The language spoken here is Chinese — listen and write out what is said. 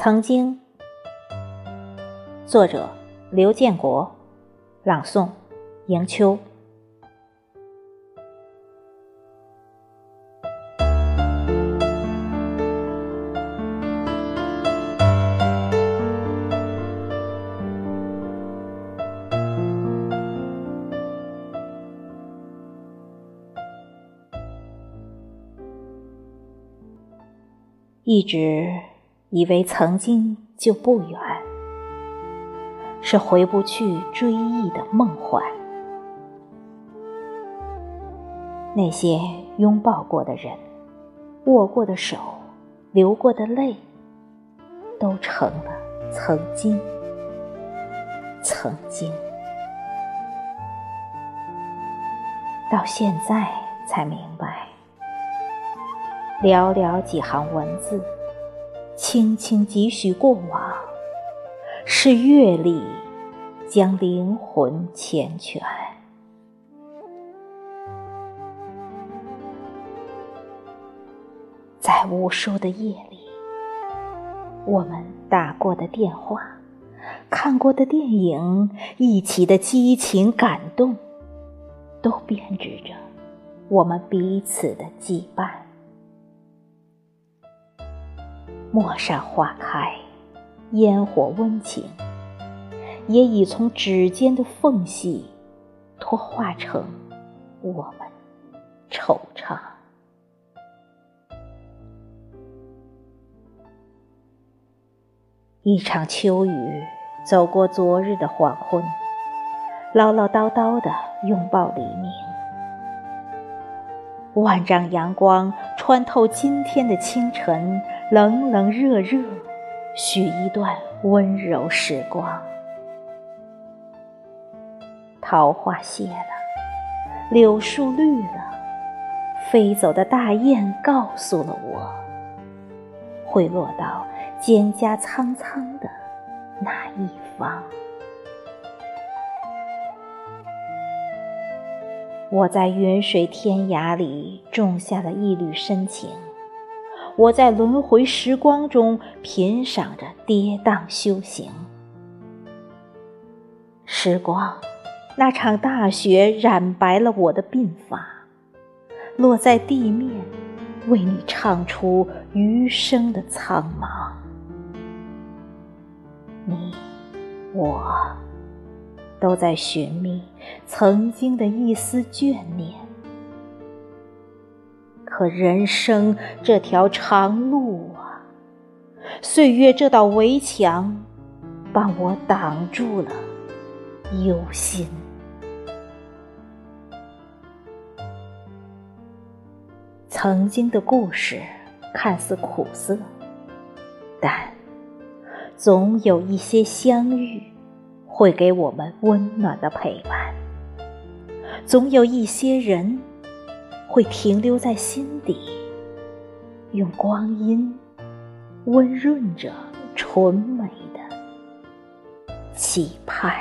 曾经，作者刘建国，朗诵迎秋。一直以为曾经就不远，是回不去追忆的梦幻。那些拥抱过的人，握过的手，流过的泪，都成了曾经。曾经，到现在才明白。寥寥几行文字，轻轻几许过往，是阅历将灵魂缱绻。在无数的夜里，我们打过的电话，看过的电影，一起的激情感动，都编织着我们彼此的羁绊。陌上花开，烟火温情，也已从指尖的缝隙脱化成我们惆怅。一场秋雨走过昨日的黄昏，唠唠叨叨的拥抱黎明。万丈阳光穿透今天的清晨。冷冷热热，许一段温柔时光。桃花谢了，柳树绿了，飞走的大雁告诉了我，会落到蒹葭苍苍的那一方。我在云水天涯里种下了一缕深情。我在轮回时光中品赏着跌宕修行。时光，那场大雪染白了我的鬓发，落在地面，为你唱出余生的苍茫。你，我，都在寻觅曾经的一丝眷念。可人生这条长路啊，岁月这道围墙，帮我挡住了忧心。曾经的故事看似苦涩，但总有一些相遇，会给我们温暖的陪伴；总有一些人。会停留在心底，用光阴温润着纯美的期盼。